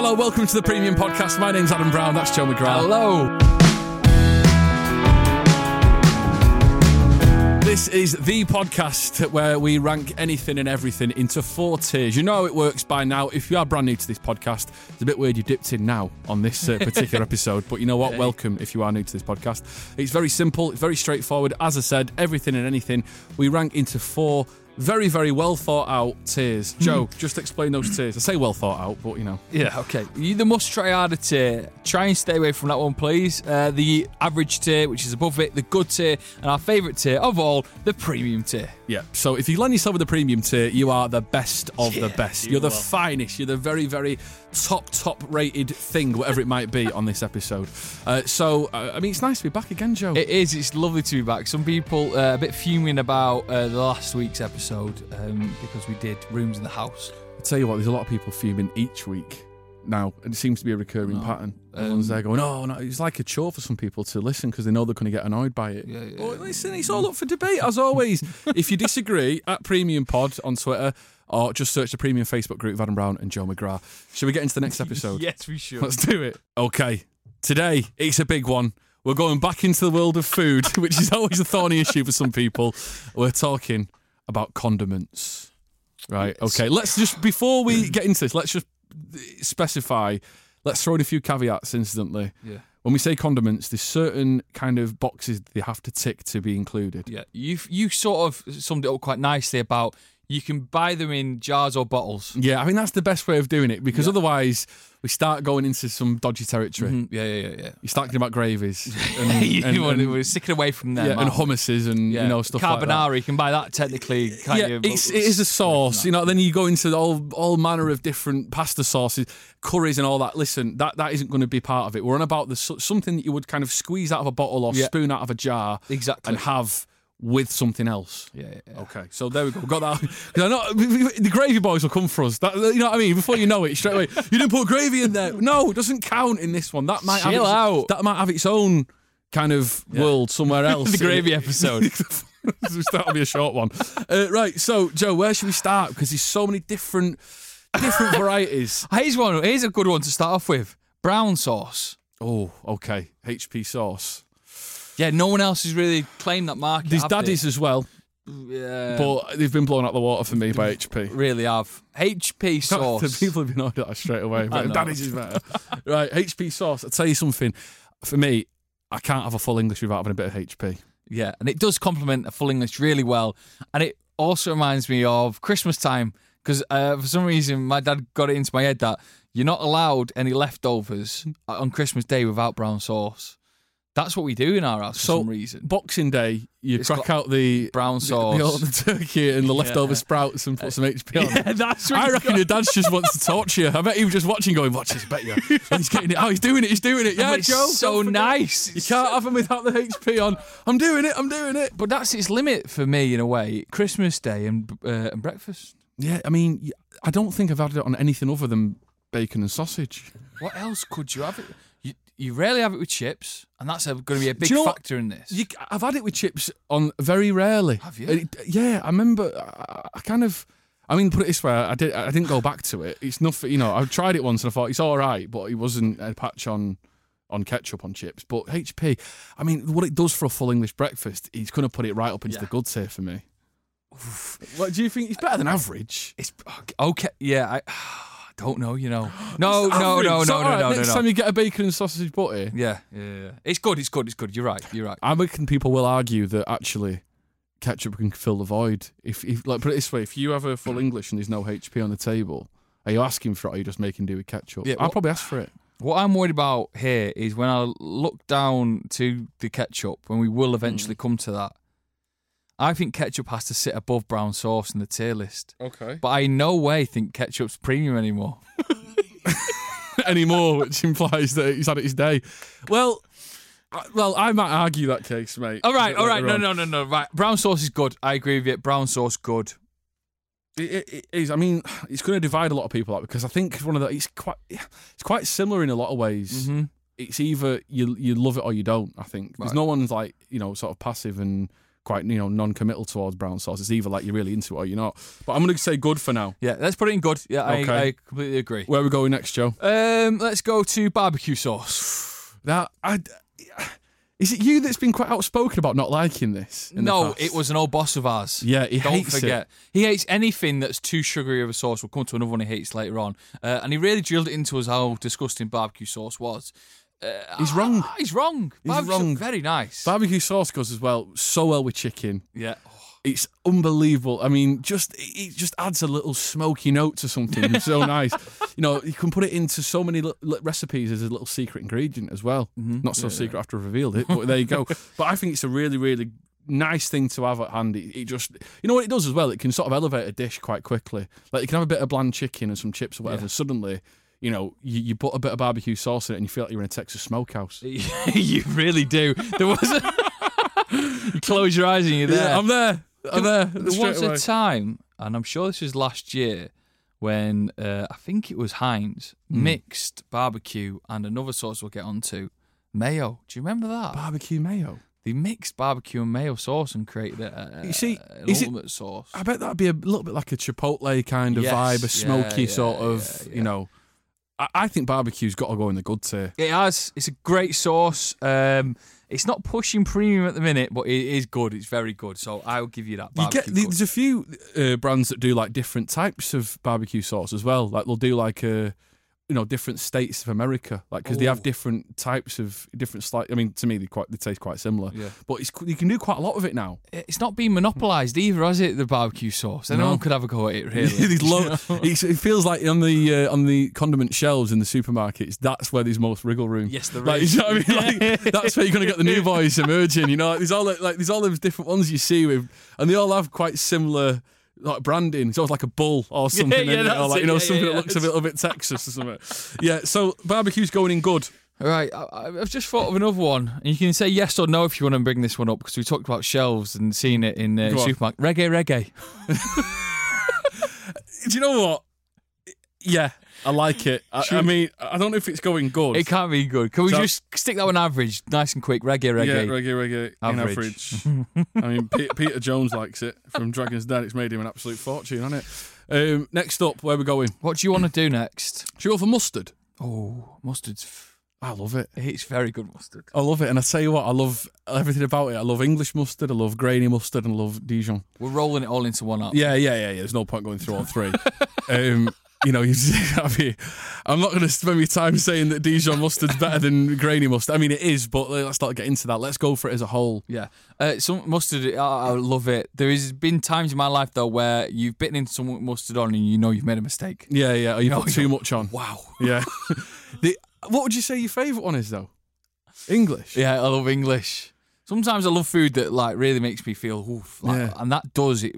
Hello, welcome to the Premium Podcast. My name's Adam Brown. That's Joe McGrath. Hello. This is the podcast where we rank anything and everything into four tiers. You know how it works by now. If you are brand new to this podcast, it's a bit weird you dipped in now on this uh, particular episode. But you know what? Welcome if you are new to this podcast. It's very simple, it's very straightforward. As I said, everything and anything we rank into four very, very well thought out tiers. Joe, just explain those tiers. I say well thought out, but you know. Yeah, okay. You the must try harder tier. Try and stay away from that one, please. Uh, the average tier, which is above it, the good tier, and our favourite tier of all, the premium tier. Yeah. So if you land yourself with the premium tier, you are the best of the best. you You're the are. finest. You're the very, very top, top rated thing, whatever it might be on this episode. Uh, so, uh, I mean, it's nice to be back again, Joe. It is. It's lovely to be back. Some people uh, a bit fuming about uh, the last week's episode um, because we did rooms in the house. I tell you what, there's a lot of people fuming each week now, and it seems to be a recurring pattern. Um, Everyone's there going, "Oh, no!" It's like a chore for some people to listen because they know they're going to get annoyed by it. Yeah, yeah, Well, listen, it's all up for debate as always. if you disagree, at Premium Pod on Twitter, or just search the Premium Facebook group of Adam Brown and Joe McGrath. Shall we get into the next episode? yes, we should. Let's do it. Okay. Today, it's a big one. We're going back into the world of food, which is always a thorny issue for some people. We're talking about condiments. Right. Okay. Let's just, before we get into this, let's just specify, let's throw in a few caveats instantly. Yeah. When we say condiments, there's certain kind of boxes they have to tick to be included. Yeah, you you sort of summed it up quite nicely about you can buy them in jars or bottles. Yeah, I mean that's the best way of doing it because otherwise we start going into some dodgy territory. Mhm, Yeah, yeah, yeah, yeah. You start talking about gravies and, you and- want- and- we're sticking away from them. yeah, and hummuses and Yeah. you know stuff like that. Carbonara, you can buy that technically. Yeah? It's, it is a sauce, you know. Then you go into all all manner of different pasta sauces, curries, and all that. Listen, that that isn't going to be part of it. We're on about the something that you would kind of squeeze out of a bottle or Yeah. spoon out of a jar, Exactly. and have with something else. Yeah, yeah, yeah. Okay, so there we go. Got that. 'Cause I know the gravy boys will come for us. That, you know what I mean? Before you know it, straight away, you didn't put gravy in there. No, it doesn't count in this one. That might have Chill its, out. That might have its own kind of world somewhere else. The gravy episode. That'll be a short one. Uh, right, so Joe, where should we start? Because there's so many different different varieties. Here's one. Here's a good one to start off with. Brown sauce. Oh, okay. HP sauce. Yeah, no one else has really claimed that market. These have they? daddies as well, yeah, but they've been blown out the water for me by HP. really have HP the sauce. people have been on that straight away. But daddies is better. right, HP sauce. I'll tell you something. For me, I can't have a full English without having a bit of HP. Yeah, and it does complement a full English really well. And it also reminds me of Christmas time because uh, for some reason my dad got it into my head that you're not allowed any leftovers on Christmas Day without brown sauce. That's what we do in our house for some reason. Boxing Day, you It's crack got out the brown the- sauce. the, old turkey and the leftover sprouts and put some HP on. Yeah, it. that's what I reckon your dad's just wants to torture you. I bet he was just watching, going, "Watch this, bet you." he's getting it. Oh, he's doing it. He's doing it. Yeah, But it's Joe. so don't forget. nice. You can't have them without the HP on. I'm doing it. I'm doing it. But that's its limit for me in a way. Christmas Day and uh, and breakfast. Yeah, I mean, y- I don't think I've had it on anything other than bacon and sausage. What else could you have it? You, rarely have it with chips, and that's going to be a big you know what? factor in this. You, I've had it with chips on very rarely. Have you? It- yeah, I remember. I, I kind of. I mean, put it this way, I did. I didn't go back to it. It's nothing. You know, I tried it once and I thought it's all right, but it wasn't a patch on on ketchup on chips. But HP, I mean, what it does for a full English breakfast, it's going to put it right up into Yeah. the good tier for me. What do you think? It's better than average. It's okay. Yeah, I don't know. You know, no, no, no, no, So, no, no, right, no, Next no. time you get a bacon and sausage butty, Yeah, yeah, yeah. It's good. It's good. It's good. You're right. You're right. I reckon people will argue that actually ketchup can fill the void. If, if like put it this way, if you have a full English and there's no HP on the table, are you asking for it or are you just making do with ketchup? Yeah, I'll what- probably ask for it. What I'm worried about here is when I look down to the ketchup, when we will eventually Hmm. come to that. I think ketchup has to sit above brown sauce in the tier list, Okay. but I in no way think ketchup's premium anymore. Anymore, which implies that he's had it his day. Well, well, I might argue that case, mate. All right, all right, no, on. no, no, no. Right, brown sauce is good. I agree with you. Brown sauce good. It, it, it is. I mean, it's going to divide a lot of people out because I think one of the. It's quite. It's quite similar in a lot of ways. Mm-hmm. It's either you you love it or you don't. I think there's Right. no one's like you know sort of passive and quite you know non-committal towards brown sauce. It's either like you're really into it or you're not. But I'm going to say good for now. Yeah, let's put it in good. Yeah, I, Okay. I completely agree. Where are we going next, Joe? Um, let's go to barbecue sauce. That I. Is it you that's been quite outspoken about not liking this? No, it was an old boss of ours. Yeah, he Don't hates it. forget. He hates anything that's too sugary of a sauce. We'll come to another one he hates later on. Uh, and he really drilled it into us how disgusting barbecue sauce was. He's wrong. Ah, he's wrong. He's Barbecue- wrong. Very nice. Barbecue sauce goes as well so well with chicken. yeah. It's unbelievable. I mean, just it just adds a little smoky note to something. It's so nice. You know, you can put it into so many li- li- recipes as a little secret ingredient as well. Mm-hmm. Not so secret after I've revealed it, but there you go. but I think it's a really, really nice thing to have at hand. It, it just, you know what it does as well? It can sort of elevate a dish quite quickly. Like you can have a bit of bland chicken and some chips or whatever. Yeah. Suddenly, you know, you, you put a bit of barbecue sauce in it and you feel like you're in a Texas smokehouse. you really do. There was a. you close your eyes and you're there. Yeah, I'm there. I'm there. There was away. a time, and I'm sure this was last year, when uh, I think it was Heinz Hmm. mixed barbecue and another sauce we'll get onto mayo. Do you remember that? barbecue mayo. they mixed barbecue and mayo sauce and created a, a, You see, an is it- sauce. I bet that'd be a little bit like a Chipotle kind of Yes, vibe, a smoky yeah, sort of, yeah, you know. I, I think barbecue's got to go in the good tier. It has. It's a great sauce. Um, it's not pushing premium at the minute, but it is good. It's very good. So I'll give you that. You get good. there's a few uh, brands that do like different types of barbecue sauce as well. Like they'll do like a you know different states of America, like because they have different types of different slight. I mean, to me they quite they taste quite similar. Yeah. But it's you can do quite a lot of it now. It's not being monopolised either, has it? The barbecue sauce. Anyone No. could have a go at it. Really. Lo- it feels like on the uh, on the condiment shelves in the supermarkets, that's where there's most wriggle room. Yes, there like, is. You know I mean? Like, that's where you're gonna get the new boys emerging. You know, like, there's all like, like there's all those different ones you see with, and they all have quite similar. Like branding, it's always like a bull or something, yeah, in it, or like you know yeah, something yeah, that looks a little bit Texas or something. Yeah, so barbecue's going in good. Right, I, I've just thought of another one, and you can say yes or no if you want to bring this one up because we talked about shelves and seeing it in uh, Go on. supermarket. Reggae, reggae. Do you know what? Yeah, I like it. I, I mean, I don't know if it's going good. It can't be good. Can we So- just stick that one average, nice and quick? Reggae, reggae. Yeah, reggae, reggae, Average. in average. I mean, Peter, Peter Jones likes it from Dragon's Den. It's made him an absolute fortune, hasn't it? Um, next up, where are we going? What do you want to do next? Should we go for mustard? Oh, mustard's f- I love it. It's very good mustard. I love it, and I tell you what, I love everything about it. I love English mustard, I love grainy mustard, and I love Dijon. We're rolling it all into one up. Yeah, yeah, yeah, yeah. There's no point going through all three. um, you know, you I mean, I'm not going to spend my time saying that Dijon mustard's better than grainy mustard. I mean, it is, but let's not get into that. Let's go for it as a whole. Yeah. Uh, some mustard, I, I love it. There has been times in my life though where you've bitten into some mustard on and you know you've made a mistake. Yeah, yeah. Or you No, put you too much on. Wow. Yeah. the, what would you say your favourite one is though? English. Yeah, I love English. Sometimes I love food that like really makes me feel oof, like, Yeah. and that does it.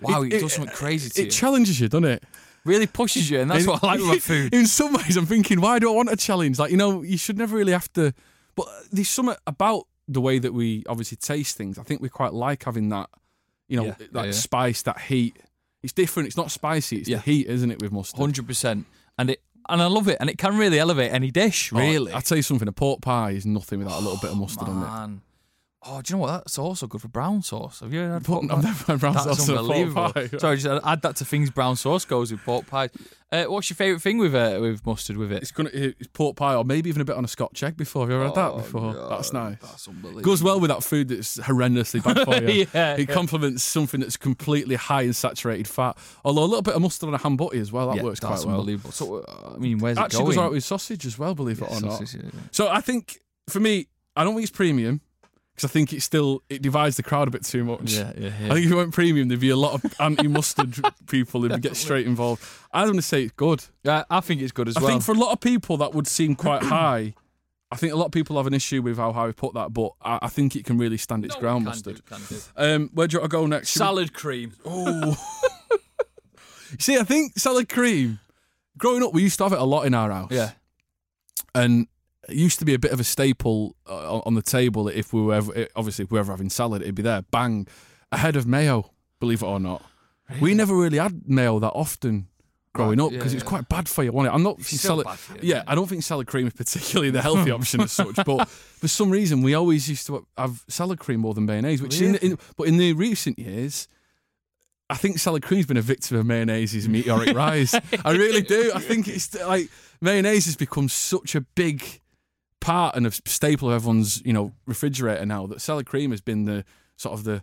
Wow, it, It- does something crazy to It you. challenges you, doesn't it? Really pushes you, and that's In- what I like about food. In some ways, I'm thinking, why do I want a challenge? Like, you know, you should never really have to. But there's something about the way that we obviously taste things. I think we quite like having that, you know, Yeah, that yeah, yeah. spice, that heat. It's different. It's not spicy. It's Yeah. the heat, isn't it, with mustard? Hundred percent, and it and I love it, and it can really elevate any dish. Oh, Really, I tell you something. A pork pie is nothing without a little bit of mustard on it. Oh, Oh, do you know what? That's also good for brown sauce. Have you ever had Pork- pork I've never had brown That's sauce pork unbelievable. pie. Sorry, just add that to things brown sauce goes with pork pies. Uh, what's your favourite thing with uh, with mustard with it? It's gonna it's pork pie, or maybe even a bit on a Scotch egg before. Have you ever had that Oh, before? God, That's nice. That's unbelievable. Goes well with that food that's horrendously bad for you. Yeah, it yeah. complements something that's completely high in saturated fat. Although a little bit of mustard on a ham butty as well, that yeah, works that's quite well. unbelievable. So, uh, I mean, where's Actually, it goes going? all right with sausage as well, believe it or not. sausage, yeah. So I think for me, I don't think it's premium because I think it still it divides the crowd a bit too much. Yeah, yeah, yeah. I think if it went premium, there'd be a lot of anti-mustard people who'd get straight involved. I'm going to say it's good. Yeah, I think it's good as I well. I think for a lot of people that would seem quite high. I think a lot of people have an issue with how high we put that, but I, I think it can really stand its No, ground, mustard. do. Um, where do you want to go next? Should we- Salad cream. Oh. See, I think salad cream. Growing up, we used to have it a lot in our house. Yeah. and it used to be a bit of a staple uh, on the table. If we were ever, obviously if we were ever having salad, it'd be there, bang, ahead of mayo. Believe it or not, we never really had mayo that often growing Right, up because yeah, it's yeah. quite bad for you. Wasn't it? I'm not salad. you, yeah. I don't think salad cream is particularly the healthy option as such. But for some reason, we always used to have salad cream more than mayonnaise. Which, in, in, but in the recent years. I think salad cream's been a victim of mayonnaise's meteoric rise. I really do. I think it's like mayonnaise has become such a big part and a staple of everyone's you know refrigerator now that salad cream has been the sort of the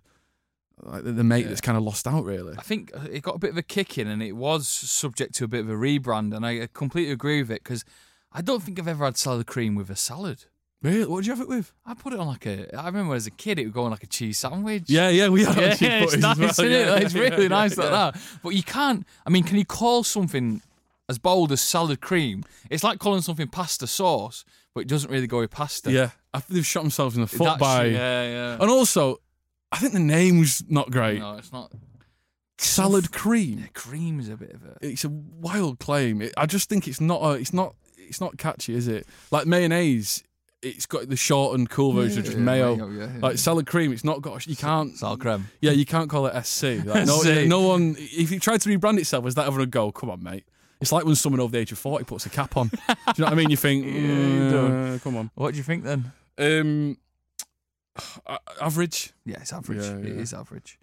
like the, the mate that's kind of lost out really. I think uh, it got a bit of a kick in and it was subject to a bit of a rebrand, and I completely agree with it because I don't think I've ever had salad cream with a salad. Really, what did you have it with? I put it on like a. I remember as a kid, it would go on like a cheese sandwich. Yeah, yeah, we had yeah, actually it's nice, well. isn't it? Yeah, it's really yeah, nice like yeah. that. But you can't. I mean, can you call something as bold as salad cream? It's like calling something pasta sauce, but it doesn't really go with pasta. Yeah, I think they've shot themselves in the foot That's- by, Yeah, yeah. and also, I think the name's not great. No, it's not. Salad cream. Yeah, cream is a bit of a. It's a wild claim. It, I just think it's not. A, it's not. It's not catchy, is it? Like mayonnaise, it's got the short and cool version of just Yeah, mayo. mayo, yeah, yeah. Like salad cream, it's not got. You can't. Sal creme. Yeah, you can't call it SC. Like, no, SC. no one. If you tried to rebrand itself, is that ever a go? Come on, mate. It's like when someone over the age of forty puts a cap on. Do you know what I mean? You think, you "Uh, come on. What do you think then? Um, average. Yeah, it's average. Yeah, yeah. is average.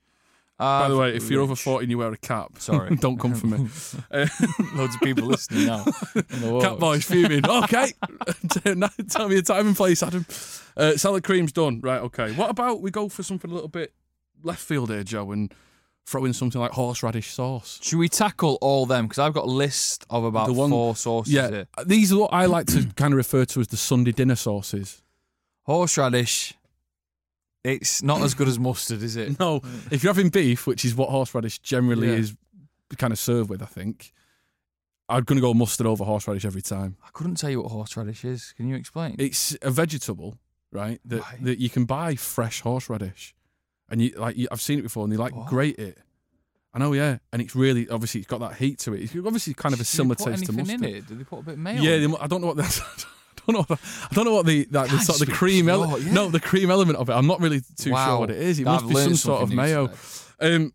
By the way, if you're over forty and you wear a cap, Sorry. don't come for me. Uh, Loads of people listening now. Cat boys fuming. Okay, tell me a time and place, Adam. Uh, salad cream's done. Right. Okay. What about we go for something a little bit left field here, Joe, and throw in something like horseradish sauce. Should we tackle all them? Because I've got a list of about The one- four sauces Yeah, here. these are what I like to kind of refer to as the Sunday dinner sauces. Horseradish. It's not as good as mustard, is it? No, if you're having beef, which is what horseradish generally Yeah. is kind of served with, I think. I'm going to go mustard over horseradish every time. I couldn't tell you what horseradish is. Can you explain? It's a vegetable, right? That Right. that you can buy fresh horseradish, and you like you, I've seen it before, and they like What? grate it. I know, yeah, and it's really obviously it's got that heat to it. It's obviously kind of a Did they similar put taste to anything mustard. in it? Did they put a bit of mayo? Yeah, in they, it? mu- I don't know what the, I don't know. What the, I don't know what the like the Can't sort of the cream pure, element. yeah. No, the cream element of it. I'm not really too Wow. sure what it is. It I've must be some learned sort of something new mayo. today. Um,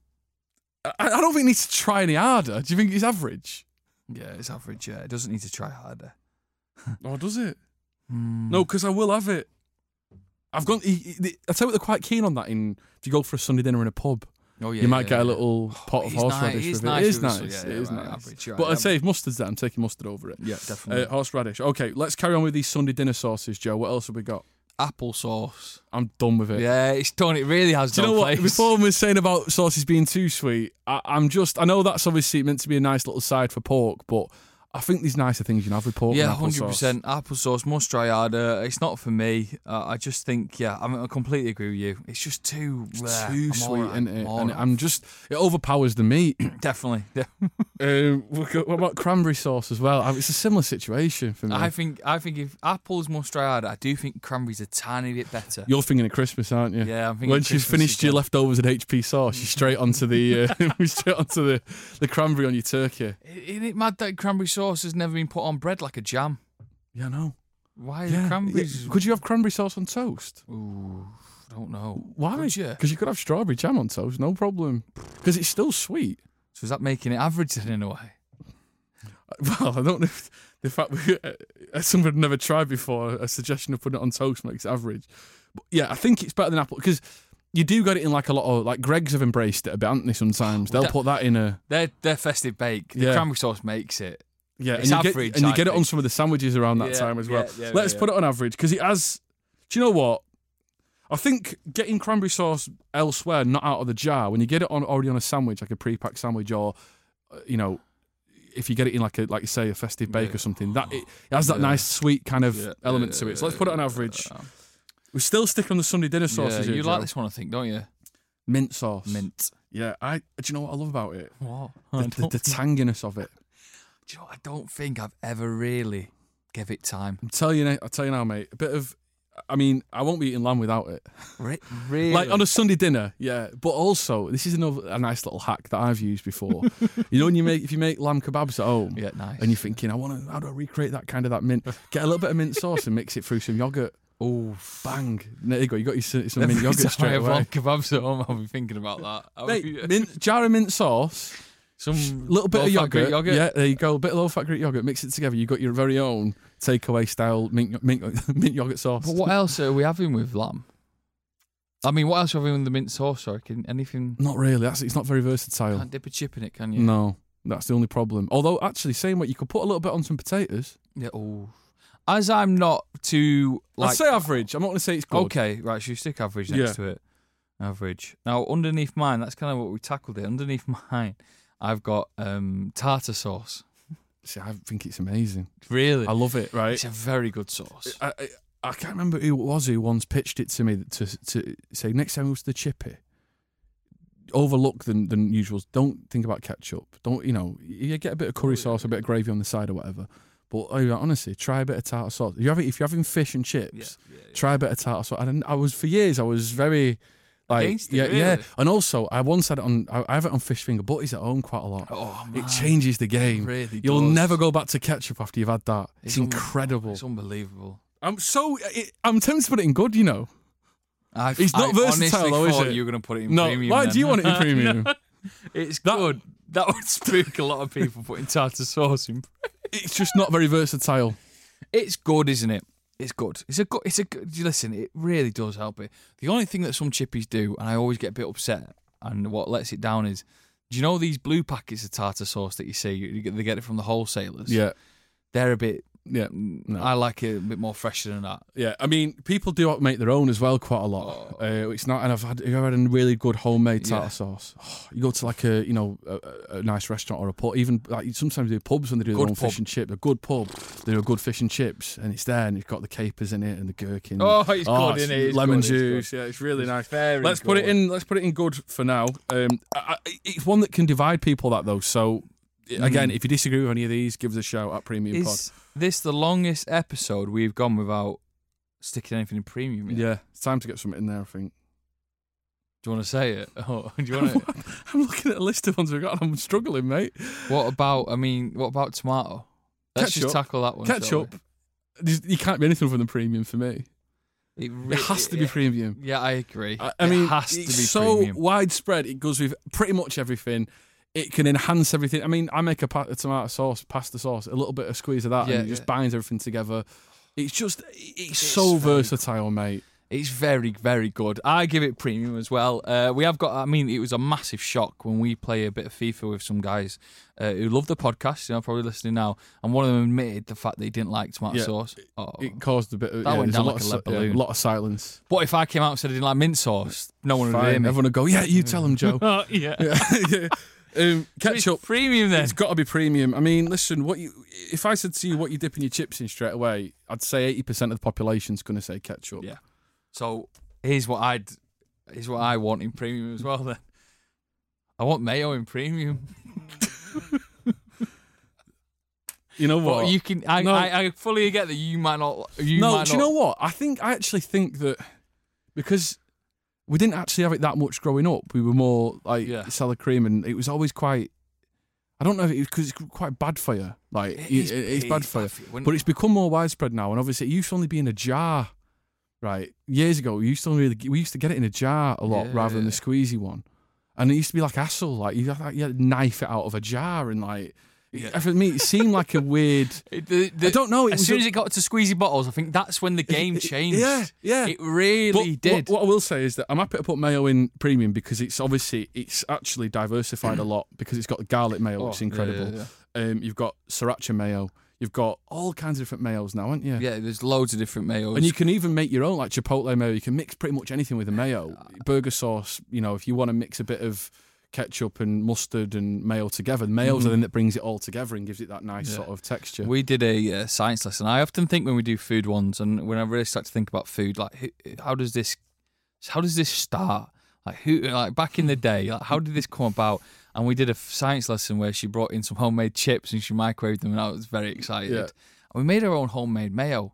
I, I don't think it needs to try any harder. Do you think it's average? Yeah, it's average. Yeah, it doesn't need to try harder. Or does it? Mm. No, because I will have it. I've gone. he- he- I tell you what, they're quite keen on that. In if you go for a Sunday dinner in a pub, Oh, yeah, you might yeah, get a little pot of horseradish nice, it is with nice it. It is nice. yeah, it is right, nice. average, you're but right, I'd say if mustard's there, I'm taking mustard over it. Yeah, definitely. Uh, horseradish. Okay, let's carry on with these Sunday dinner sauces, Joe. What else have we got? Applesauce. I'm done with it. Yeah, it's done. It really has Do you no know what? place. Before we were saying about sauces being too sweet, I, I'm just. I know that's obviously meant to be a nice little side for pork, but I think there's nicer things you can have with pork. Yeah, hundred percent. Applesauce must try harder. It's not for me. Uh, I just think, yeah, I, mean, I completely agree with you. It's just too It's too I'm sweet, isn't it? I'm And alright. I'm just. It overpowers the meat. definitely. Yeah. um, what about cranberry sauce as well? I mean, It's a similar situation for me. I think, I think if apples must try harder, I do think cranberries a tiny bit better. You're thinking of Christmas, aren't you? Yeah, I'm thinking Once you've finished your leftovers at HP sauce, you're straight onto the uh, straight onto the, the cranberry on your turkey. Isn't it mad that cranberry sauce has never been put on bread like a jam? Yeah, I know. Why Yeah. cranberries? Could you have cranberry sauce on toast? Ooh, I don't know. Why? Could you? Because you could have strawberry jam on toast, no problem. Because it's still sweet. So is that making it average then in a way? Well, I don't know if the fact we, uh, something I've never tried before, a suggestion of putting it on toast makes it average. But yeah, I think it's better than apple because you do get it in like a lot of like Greggs have embraced it a bit, haven't they? Sometimes they'll that- put that in a They're, they're festive bake. The Yeah. cranberry sauce makes it. Yeah, It's and you average, get and you get it on some of the sandwiches around that Yeah, time as well. yeah, yeah, Let's put it on average because it has. Do you know what? I think getting cranberry sauce elsewhere, not out of the jar, when you get it on already on a sandwich, like a pre-packed sandwich, or uh, you know, if you get it in like a like you say a festive bake or something, that it, it has that nice sweet kind of element to it. So let's put it on average. yeah. We're still sticking on the Sunday dinner sauces. Yeah, here, you Joe. like this one, I think, don't you? mint sauce? Mint. Yeah, I. Do you know what I love about it? What? The, the, the tanginess of it. Do you know? I don't think I've ever really give it time. I'm telling you, now- I'll tell you now, mate. A bit of. I mean, I won't be eating lamb without it. Re- really? Like on a Sunday dinner, yeah. But also, this is another a nice little hack that I've used before. you know, when you make if you make lamb kebabs at home, yeah, nice. and you're thinking, I want to, how do I recreate that kind of that mint? Get a little bit of mint sauce and mix it through some yogurt. oh, Bang! There you go. You got your some mint yogurt time I straight have away. lamb kebabs at home, I'll be thinking about that. Mate, mint, jar of mint sauce, Some little bit of yogurt. Yogurt. Yeah, there you go. A bit of low fat Greek yogurt. Mix it together. You've got your very own takeaway style mint mint, mint yogurt sauce. But what else are we having with lamb? I mean, what else are we having with the mint sauce? Sorry, can anything? Not really. That's it's not very versatile. Can't dip a chip in it, can you? No, that's the only problem. Although, actually, saying what you could put a little bit on some potatoes. Yeah. Oh. As I'm not too like. I'd say average. I'm not going to say it's good. Okay, right. So you stick average next Yeah. to it. Average. Now underneath mine, that's kind of what we tackled it. Underneath mine, I've got um, tartar sauce. See, I think it's amazing. Really, I love it. Right. it's a very good sauce. I, I, I can't remember who it was who once pitched it to me to to say next time it was the chippy. Overlook the the usuals. Don't think about ketchup. Don't you know? You get a bit of curry sauce, a bit of gravy on the side or whatever. But oh, honestly, try a bit of tartar sauce. If you're having, if you're having fish and chips, try a bit of tartar sauce. And I was for years, I was very like Against it, yeah, yeah. And also, I once had it on. I, I have it on fish finger but butties at home quite a lot. Oh, it changes the game. really You'll does. never go back to ketchup after you've had that. It's, un- incredible. It's unbelievable. I'm so. It, I'm tempted to put it in good. You know. I, It's not I versatile, honestly though, is thought it? You were going to put it in No, premium. why then. do you want it in premium? it's That- good. That would spook a lot of people putting tartar sauce in. it's just not very versatile. It's good, isn't it? It's good. It's a good. It's a good. Listen, it really does help it. The only thing that some chippies do, and I always get a bit upset, and what lets it down is, do you know these blue packets of tartar sauce that you see? You get, they get it from the wholesalers. Yeah, they're a bit. Yeah, no. I like it a bit more fresher than that. yeah. I mean, people do make their own as well quite a lot. Uh, it's not, and I've had, I've had a really good homemade tartar Oh. Yeah. sauce. Oh, you go to like a, you know, a, a- nice restaurant or a pub. Even like sometimes they do pubs when they do their own pub. fish and chip. A good pub, they do a good fish and chips, and it's there, and it's got the capers in it and the gherkin. Oh, it's good, it's innit? It's lemon good, it's juice. Yeah, it's really nice. Very let's put it in. Let's put it in good for now. Um, I, I, it's one that can divide people. That though. So again, mm. if you disagree with any of these, give us a shout at Premium Pod. Is this the longest episode we've gone without sticking anything in premium? Yet? Yeah, it's time to get something in there. I think. Do you want to say it? Oh, do you want to? I'm looking at a list of ones we've got. and I'm struggling, mate. what about? I mean, what about tomato? Let's Ketchup. just tackle that one. Ketchup. You can't be anything from the premium for me. It, It has to be premium. Yeah, I agree. I, I It mean, has to it's be so premium. widespread. It goes with pretty much everything. It can enhance everything. I mean, I make a, pa- a tomato sauce, pasta sauce, a little bit of squeeze of that, Yeah, and it just yeah. binds everything together. It's just, it's, It's so versatile, mate. It's very, very good. I give it premium as well. Uh, we have got. I mean, it was a massive shock when we play a bit of FIFA with some guys uh, who love the podcast. You know, probably listening now, and one of them admitted the fact that he didn't like tomato Yeah. sauce. Oh. It caused a bit of That yeah, went down a lot like of a lead si- yeah, balloon. a lot of silence. What if I came out and said I didn't like mint sauce? No one would hear Fine. me. Everyone would go, yeah, you tell him, Joe. Yeah. yeah. Um, So it's ketchup. premium then. It's got to be premium. I mean, listen, what you if I said to you what you're dipping your chips in straight away, I'd say 80% of the population's going to say ketchup. Yeah. So here's what I'd here's what I want in premium as well. Then I want mayo in premium. You know But what? you can. I, No. I, I fully get that you might not. You no, do you know what? I think I actually think that because we didn't actually have it that much growing up, we were more like Yeah. sour cream, and it was always quite. I don't know if it because it's quite bad for you. Like It it's it bad for you. bad for you. But it's become more widespread now, and obviously it used to only be in a jar. Right, years ago, we used to only really we used to get it in a jar a lot Yeah, rather than the squeezy one, and it used to be like hassle. Like you, like, you had to knife it out of a jar, and like Yeah. for me, it seemed like a weird. The- the- I don't know. As soon a- as it got to squeezy bottles, I think that's when the game changed. Yeah, yeah. It really But did. What, what I will say is that I'm happy to put mayo in premium because it's obviously it's actually diversified a lot because it's got the garlic mayo, which is Oh, yeah, incredible. yeah, Um, you've got sriracha mayo. You've got all kinds of different mayos now, haven't you? yeah, there's loads of different mayos. And you can even make your own, like chipotle mayo. You can mix pretty much anything with a mayo. Burger sauce, you know, if you want to mix a bit of ketchup and mustard and mayo together, mayo's the thing that brings it all together and gives it that nice Mm-hmm. Yeah. sort of texture. We did a uh, science lesson. I often think when we do food ones, and when I really start to think about food, like how does this, how does this start? Like who, like back in the day, like how did this come about? And we did a science lesson where she brought in some homemade chips and she microwaved them, and I was very excited. Yeah. And we made our own homemade mayo.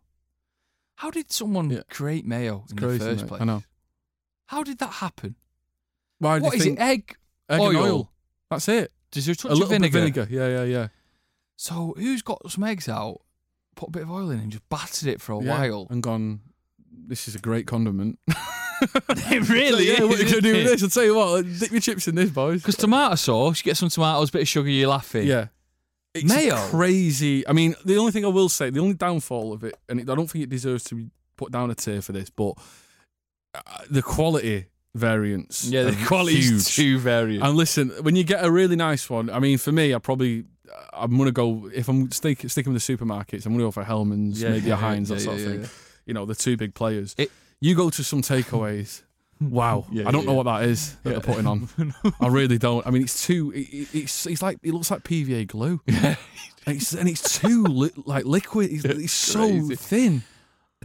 How did someone Yeah. create mayo in Crazy, the first mate. place? I know. How did that happen? Why What you is think it? Egg, egg oil? oil? That's it. Does there a touch a little of vinegar? bit of vinegar. Yeah, yeah, yeah. So who's got some eggs out, put a bit of oil in, and just battered it for a Yeah, while? and gone. This is a great condiment. it really yeah, is. what are you gonna do with this? I'll tell you what. Dip your chips in this, boys. Because tomato sauce, you get some tomatoes, a bit of sugar, you're laughing. yeah, it's Mayo? crazy. I mean, the only thing I will say, the only downfall of it, and it, I don't think it deserves to be put down a tier for this, but uh, the quality variance. Yeah, the are quality huge. is too variant. And listen, when you get a really nice one, I mean, for me, I probably. I'm gonna go if I'm stick, sticking with the supermarkets. I'm gonna go for Hellmann's, Yeah, maybe yeah, a Heinz, that yeah, sort yeah, of thing. yeah. You know, the two big players. It- you go to some takeaways. Wow, Yeah, I don't yeah, know yeah. what that is that they're putting on. I really don't. I mean, it's too. It, it- it's it's like it looks like PVA glue. and it's and it's too li- like liquid. It's, it's so crazy. thin.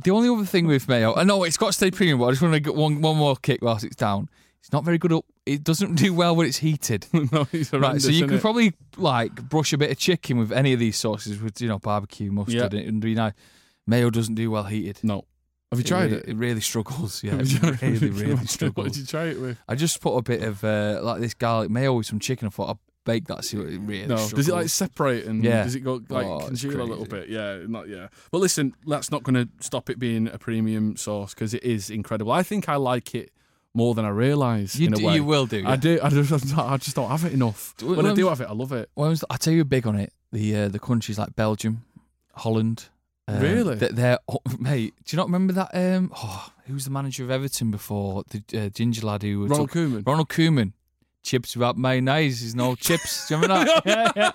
The only other thing with mayo, I know it's got to stay premium, but I just want to get one one more kick whilst it's down. It's not very good up. It doesn't do well when it's heated. no, it's Right, so you can probably like brush a bit of chicken with any of these sauces with you know barbecue mustard Yeah. and you know mayo doesn't do well heated. no. Have you tried re- it? It really struggles. Yeah, it really, really What struggles. did you try it with? I just put a bit of uh, like this garlic mayo with some chicken. I thought I'd bake that. See what it really. No. Does it like separate and Yeah. does it go like Oh, congeal a little bit? Yeah, not yeah. But listen, that's not going to stop it being a premium sauce because it is incredible. I think I like it more than I realise. You in a way. you will do, I do. I just, I just don't have it enough. Well, When I do have it, I love it. When was, I tell you big on it. The uh, the countries like Belgium, Holland. uh, Really? That they're oh, mate. Do you not remember that? Um, oh, who was the manager of Everton before the uh, ginger lad who Ronald took- Koeman. Ronald Koeman. Chips without mayonnaise is no chips. Do you remember that? yeah, yeah.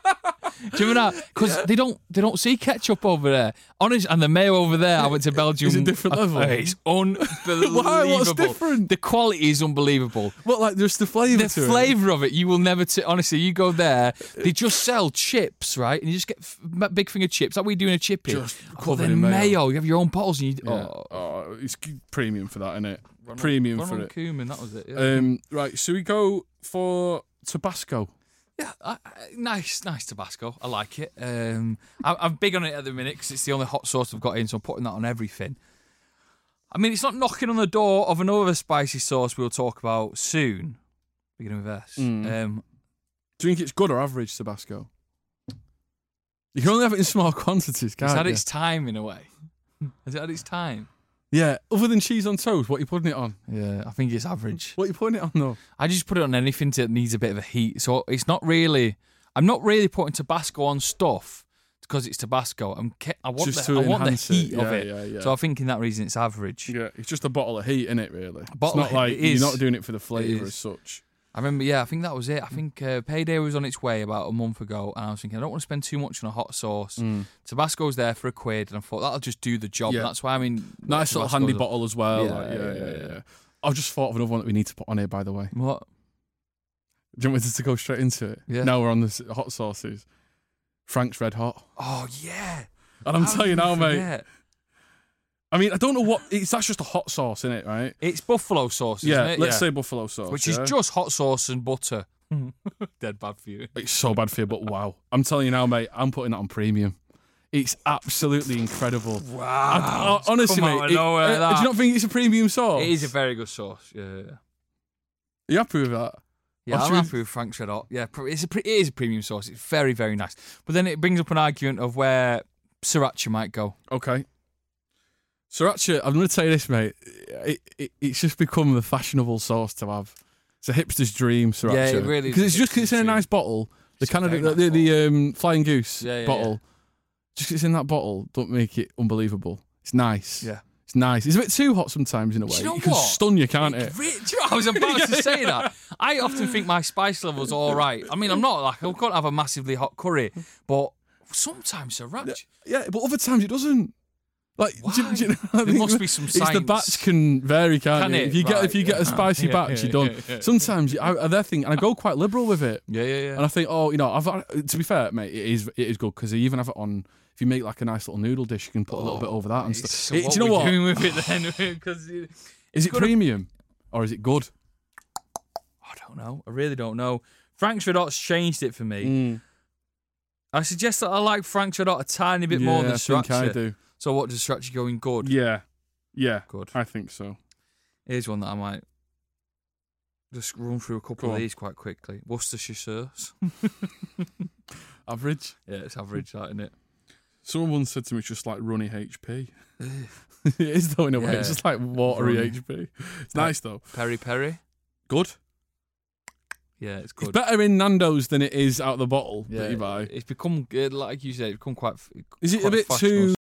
Do you remember that? Because they don't they don't see ketchup over there. Honest, and the mayo over there. I went to Belgium. Is it different level? It's unbelievable. Why? What's different? The quality is unbelievable. What like there's the flavour The to it. flavour of it, you will never. T- honestly, you go there, they just sell chips, right? And you just get f- big finger chips, like we do in a chip in. Just covered then in mayo. You have your own bottles, and you. Yeah. Oh, Oh, it's premium for that, isn't it? premium for Ronald it. Koeman, that was it. Yeah, Um, right, so we go for Tabasco. yeah I, I, nice, nice Tabasco. I like it. Um, I, I'm big on it at the minute because it's the only hot sauce I've got in, so I'm putting that on everything. I mean, it's not knocking on the door of another spicy sauce we'll talk about soon. Beginning with S. Mm. Um, Do you think it's good or average Tabasco? You can only have it in small quantities, can't it's had you? its time in a way. Has it had its time? Yeah, other than cheese on toast, what are you putting it on? Yeah, I think it's average. What are you putting it on though? I just put it on anything that needs a bit of a heat. So it's not really. I'm not really putting Tabasco on stuff because it's Tabasco. I'm ke- I want Just the, to I want the enhance it. heat of Yeah, it. yeah, yeah. So I think in that reason it's average. Yeah, it's just a bottle of heat, in it? Really, bottle it's not of- like it is. you're not doing it for the flavour is. as such. I remember, yeah, I think that was it. I think uh, Payday was on its way about a month ago, and I was thinking, I don't want to spend too much on a hot sauce. Tabasco's there for a quid, and I thought that'll just do the job. Mm. Yeah. That's why I mean, Nice little handy bottle as well. Yeah, like, yeah, yeah, yeah, yeah. I've just thought of another one that we need to put on here, by the way. What? Do you want me to go straight into it? Yeah. Now we're on the hot sauces. Frank's Red Hot. Oh yeah. And I'm How telling you now, we mate. I mean, I don't know what it's. That's just a hot sauce, in it, right? It's buffalo sauce, yeah. isn't it? Let's Yeah. say buffalo sauce, which yeah? is just hot sauce and butter. Dead bad for you. It's so bad for you, but wow! I'm telling you now, mate. I'm putting that on premium. It's absolutely incredible. Wow. I- I- honestly, mate. it- uh, do you not think it's a premium sauce? It is a very good sauce. Yeah, yeah. yeah. Are you happy with that? Yeah, I'm we- happy with Frank's Red Hot. Yeah, it's a it is a premium sauce. It's very very nice. But then it brings up an argument of where sriracha might go. Okay. Sriracha, I'm going to tell you this, mate. It, it, it's just become the fashionable sauce to have. It's a hipster's dream, sriracha. Yeah, it really is Because it's just just 'cause it's in a nice bottle. The It's kind of the, the, the um, flying goose Yeah, yeah, bottle. Just it's in that bottle, don't make it unbelievable. It's nice. Yeah. It's nice. It's a bit too hot sometimes in a way. Do you know can what? stun you, can't it? Do you know, I was about to say that. I often think my spice level's all right. I mean, I'm not like I can't have a massively hot curry, but sometimes sriracha. Yeah, but other times it doesn't. Like, do do you know, I There think must be some It's the batch can vary, can't Can it? it? If you get if you Right, get a spicy Yeah, batch, yeah, you're done. yeah, yeah. Sometimes you, I, I that thing, and I go quite liberal with it. Yeah, yeah, yeah. And I think, oh, you know, I've to be fair, mate, it is it is good because they even have it on. If you make like a nice little noodle dish, you can put a little bit oh, over that and stuff. so It- do you know we're what? Doing with it then, because Is it gotta- premium or is it good? I don't know. I really don't know. Frank's Redhot's changed it for me. Mm. I suggest that I like Frank's Red Hot a tiny bit more Yeah, than I think Sriracha. I do. So what does Sriracha going good? Yeah, yeah, Good. I think so. Here's one that I might just run through a couple Go of on. these quite quickly. Worcestershire sauce. Average. yeah, it's average, that isn't it? Someone once said to me, it's just like runny HP. it is though in a way. It's Yeah. just like watery Runny. HP. It's nice though. Peri peri. Good. Yeah, it's It's good. better in Nando's than it is out of the bottle yeah, that you buy. It's become uh, like you said. It's become quite. f- Is it a quite bit fashionable too